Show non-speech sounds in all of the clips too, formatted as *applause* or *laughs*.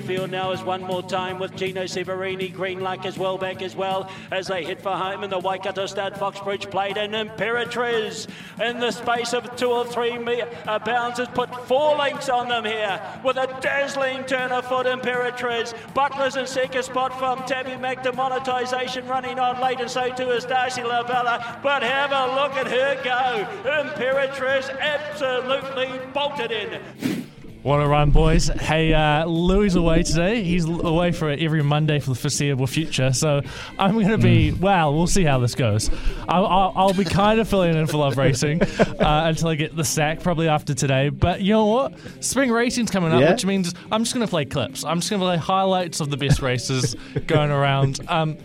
the field now is one more time with Gino Severini. Green Luck is well back as well as they hit for home in the Waikato stud. Foxbridge Plate in Imperatriz in the space of two or three me- uh, bounds has put four links on them here with a dazzling turn of foot Imperatriz. Butler's in second spot from Tabby Mac. The monetisation running on late and so too is Darcy Labella. But have a look at her go. Imperatriz absolutely bolted in. What a run, boys. Hey, uh, Louis away today. He's away for every Monday for the foreseeable future. So I'm going to be, well, we'll see how this goes. I'll, I'll, I'll be kind of filling in for Love Racing *laughs* uh, until I get the sack, probably after today. But you know what? Spring racing's coming up, Yeah. which means I'm just going to play clips. I'm just going to play highlights of the best races *laughs* going around. Um,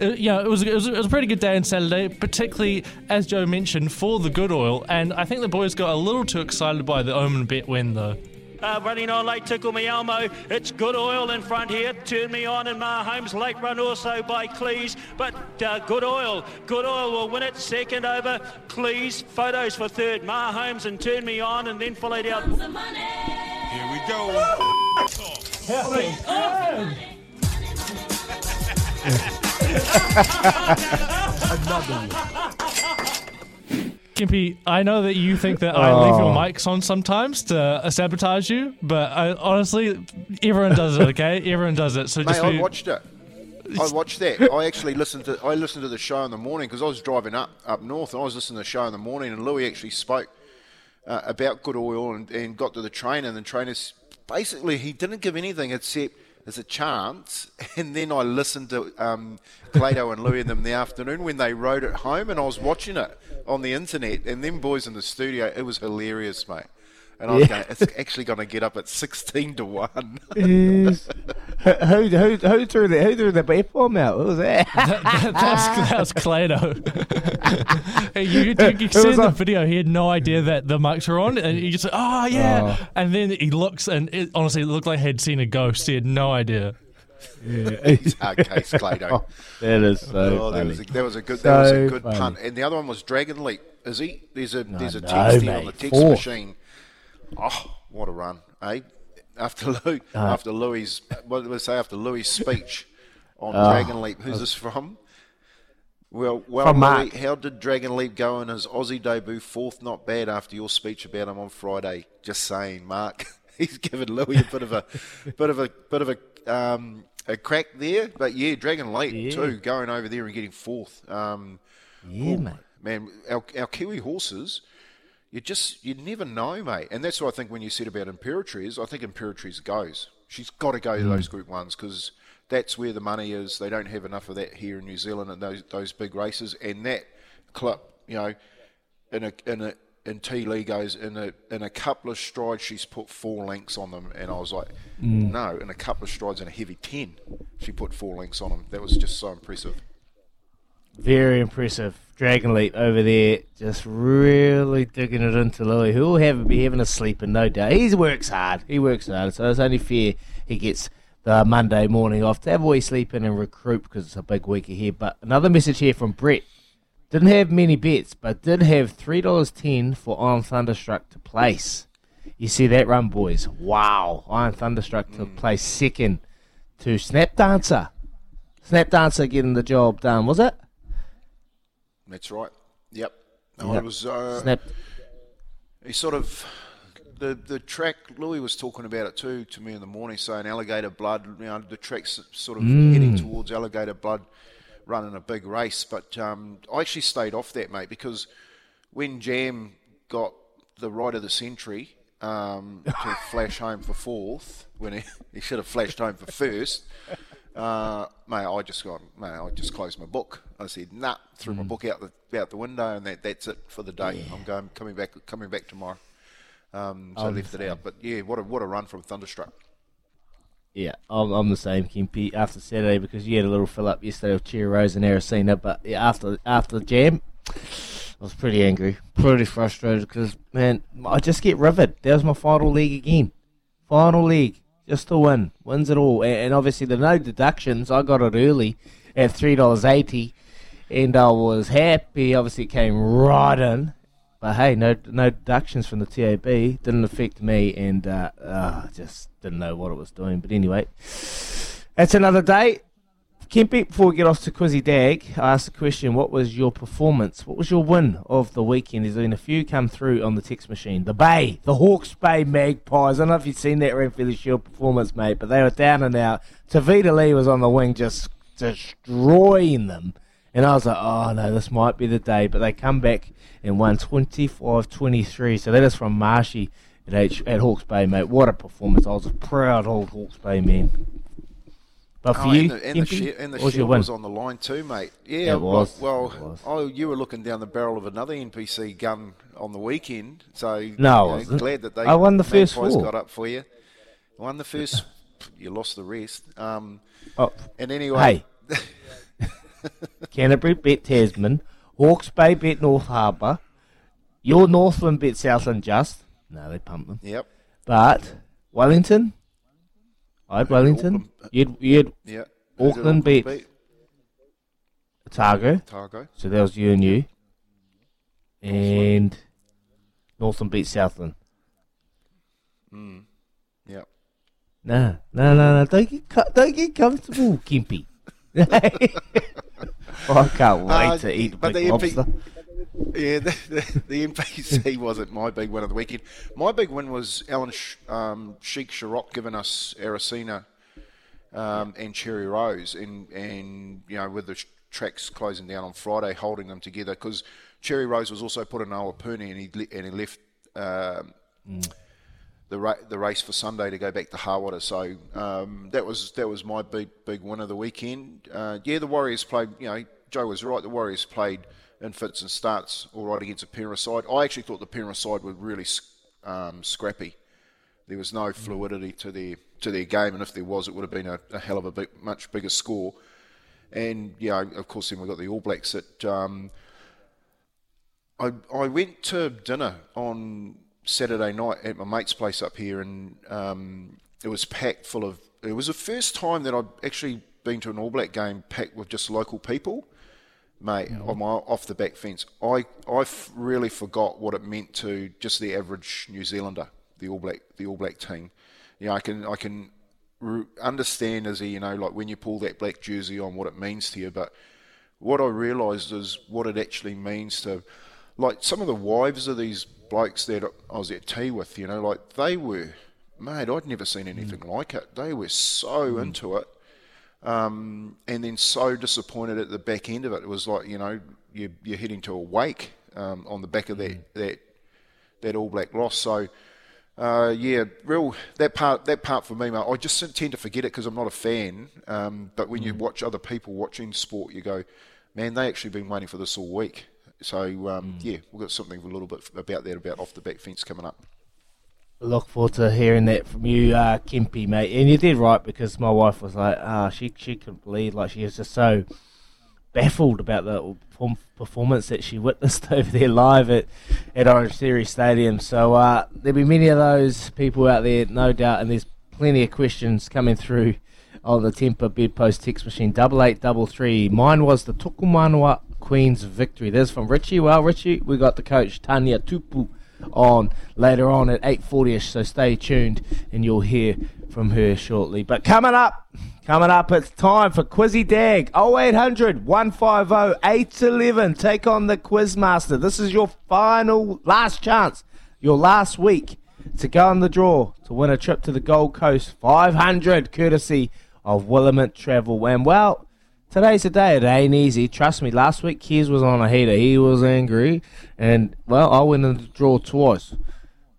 uh, yeah, it was, it, was, it was a pretty good day on Saturday, particularly, as Joe mentioned, for the good oil. And I think the boys got a little too excited by the Omen bet win, though. Uh, running on late, Tickle Me Elmo. It's good oil in front here. Turn Me On and Mahomes. Late run also by Cleese. But uh, good oil. Good oil will win it. Second over. Cleese. Photos for third. Mahomes and Turn Me On and then followed out. Here we go. *laughs* Kempy, I know that you think that I leave your mics on sometimes to uh, sabotage you, but I, honestly, everyone does it. Okay, *laughs* everyone does it. So Mate, just I be- watched it. I watched that. I actually listened to I listened to the show in the morning because I was driving up up north and I was listening to the show in the morning and Louis actually spoke uh, about good oil and, and got to the trainer and the trainers basically he didn't give anything except there's a chance. *laughs* And then I listened to um, Clado and Louis and them in the afternoon when they rode it home and I was watching it on the internet. And then boys in the studio it was hilarious mate and I was going it's actually going to get up at 16 to 1 *laughs* Yes. who, who, who, who threw the who threw the beef bomb out? What was *laughs* that? that, was, that was Clado. *laughs* Hey, you you, you It see in the a- video, he had no idea that the mics were on, and he just like, oh yeah, Oh. and then he looks, and it, honestly, it looked like he had seen a ghost. He had no idea. okay Clado oh, that is so Oh, that funny. was a, that was a good that was a good funny. punt. And the other one was Dragon Leap. Is he? There's a there's a no, text here on the mate. text Fourth. machine. Oh, what a run, eh? After Lou, *laughs* after Louis, what did I say? After Louis' speech on Dragon Leap. Who's this from? Well, well, From Louis, Mark. how did Dragon Leap go in his Aussie debut? Fourth, not bad after your speech about him on Friday. Just saying, Mark. *laughs* He's given Louis a bit of a, *laughs* bit of a, bit of a, um, a crack there. But yeah, Dragon Leap Yeah. too, going over there and getting fourth. Um, Yeah, mate. man, our, our Kiwi horses, you just you never know, mate. And that's what I think when you said about Imperatriz. I think Imperatriz goes. She's got to go to hmm. those Group Ones because that's where the money is. They don't have enough of that here in New Zealand and those those big races. And that clip, you know, in a in a in T Legos in a in a couple of strides, she's put four links on them, and I was like, hmm. no, in a couple of strides in a heavy ten, she put four links on them. That was just so impressive. Very impressive. Dragon Leap over there, just really digging it into Louis, who will have be having a sleep in no doubt. He works hard. He works hard, so it's only fair he gets the Monday morning off to have a wee sleep in and recruit because it's a big week ahead. But another message here from Brett. Didn't have many bets, but did have three dollars ten for Iron Thunderstruck to place. You see that run, boys? Wow! Iron Thunderstruck to mm. place second to Snap Dancer. Snap Dancer getting the job done, was it? That's right. Yep. No, Yep. it was. Uh, Snap. he sort of the the track. Louis was talking about it too to me in the morning, saying alligator blood. You know, the track's sort of heading towards alligator blood, running a big race. But um, I actually stayed off that, mate, because when Jam got the right of the century um, to *laughs* flash home for fourth, when he, he should have flashed home for first. Uh, mate, I just got, mate, I just closed my book. I said, nah, threw my book out the out the window, and that, that's it for the day. I'm going, coming back, coming back tomorrow. Um, so I left it out. But yeah, what a what a run from Thunderstruck. Yeah, I'm, I'm the same, Kempy. After Saturday, because you had a little fill up yesterday with Cherry Rose and Aracena, but yeah, after after the jam, I was pretty angry, pretty frustrated because man, I just get riveted. That was my final league again, final league, just to win, wins it all, and, obviously the no deductions. I got it early at three dollars eighty, and I was happy. Obviously, it came right in. But hey, no no deductions from the TAB didn't affect me, and uh, uh, just didn't know what it was doing. But anyway, that's another day. Kempy, before we get off to Quizzy Dag, I asked the question: What was your performance? What was your win of the weekend? There's been a few come through on the text machine. The Bay, the Hawke's Bay Magpies. I don't know if you've seen that Ranfurly Shield performance, mate, but they were down and out. Tavita Lee was on the wing, just destroying them. And I was like, oh no, this might be the day. But they come back and won 25 23. So that is from Marshy at, H- at Bay, mate. What a performance. I was a proud old Hawke's Bay man. But for Oh, you, and the, and the, and the was your shield win? was on the line too, mate. Yeah, It was. Well, It was. oh, you were looking down the barrel of another NPC gun on the weekend, so No, I you know, glad that they. I won the first four. Got up for you. Won the first. *laughs* you lost the rest. Um, Oh, and anyway, hey, *laughs* Canterbury bet Tasman, Hawke's Bay bet North Harbour, your Northland bet Southland Just. No, they pumped them. yep, But Wellington, I had Wellington. Auckland. You had, you had yeah. Auckland beat Otago, Otago. so that was you and you. And Northland beat Southland. Yep. No, no, no, no. Don't get, don't get comfortable, Kempy. oh, *laughs* *laughs* I can't wait Uh, to eat but big the MP lobster. Yeah, the, the, the NPC wasn't my big win of the weekend. My big win was Alan Sh- um, Sheik Sharok giving us Aracena um, and Cherry Rose, and and you know with the sh- tracks closing down on Friday, holding them together because Cherry Rose was also put in Awapuni and he le- and he left. Um, the ra- the race for Sunday to go back to Harwater. So um, that was that was my big big win of the weekend. Uh, yeah, the Warriors played. You know, Joe was right. The Warriors played in fits and starts all right against a Penrith side. I actually thought the Penrith side were really um, scrappy. There was no fluidity to their to their game, and if there was, it would have been a, a hell of a big, much bigger score. And yeah, of course, then we got the All Blacks at. Um, I I went to dinner on Saturday night at my mate's place up here, and um, it was packed full of. It was the first time that I'd actually been to an All Black game packed with just local people, mate. Mm. On my off the back fence, I I f- really forgot what it meant to just the average New Zealander, the All Black the All Black team. You know, I can I can understand as a you know like when you pull that black jersey on what it means to you, but what I realised is what it actually means to, like some of the wives of these blokes that I was at tea with, you know, like they were, mate, I'd never seen mm. anything like it. They were so mm. into it, um, and then so disappointed at the back end of it. It was like you know you, you're heading to a wake um, on the back of that that that All Black loss. So. Uh, yeah, real that part. That part for me, mate. I just tend to forget it because I'm not a fan. Um, but when you watch other people watching sport, you go, "Man, they actually been waiting for this all week." So um, yeah, we've got something a little bit about that about off the back fence coming up. Look forward to hearing that from you, uh, mate. And you did right because my wife was like, ah, she she couldn't believe, like she was just so baffled about the performance that she witnessed *laughs* over there live at, at Orange Theory Stadium. So uh, there'll be many of those people out there, no doubt, and there's plenty of questions coming through on the Temper Bedpost text machine, double eight double three. Mine was the Tukumanua Queen's victory. There's from Richie. Well, Richie, we got the coach Tanya Tupu on later on at 8.40ish, so stay tuned and you'll hear from her shortly. But coming up, coming up, it's time for Quizzy Dag 0800 150 811. Take on the Quizmaster. This is your final, last chance, your last week to go on the draw to win a trip to the Gold Coast 500 courtesy of Willamette Travel. And well, Today's the day. It ain't easy. Trust me. Last week, Keys was on a heater. He was angry. And, well, I went in the draw twice.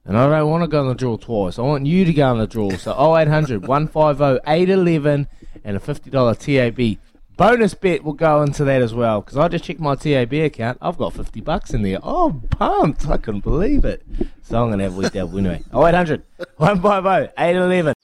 And I don't want to go in the draw twice. I want you to go in the draw. So 0800 *laughs* 150 811 and a $50 TAB. Bonus bet will go into that as well. Because I just checked my TAB account. I've got 50 bucks in there. Oh, pumped. I couldn't believe it. So I'm going to have a wee dabble anyway. 0800 *laughs* 150 811.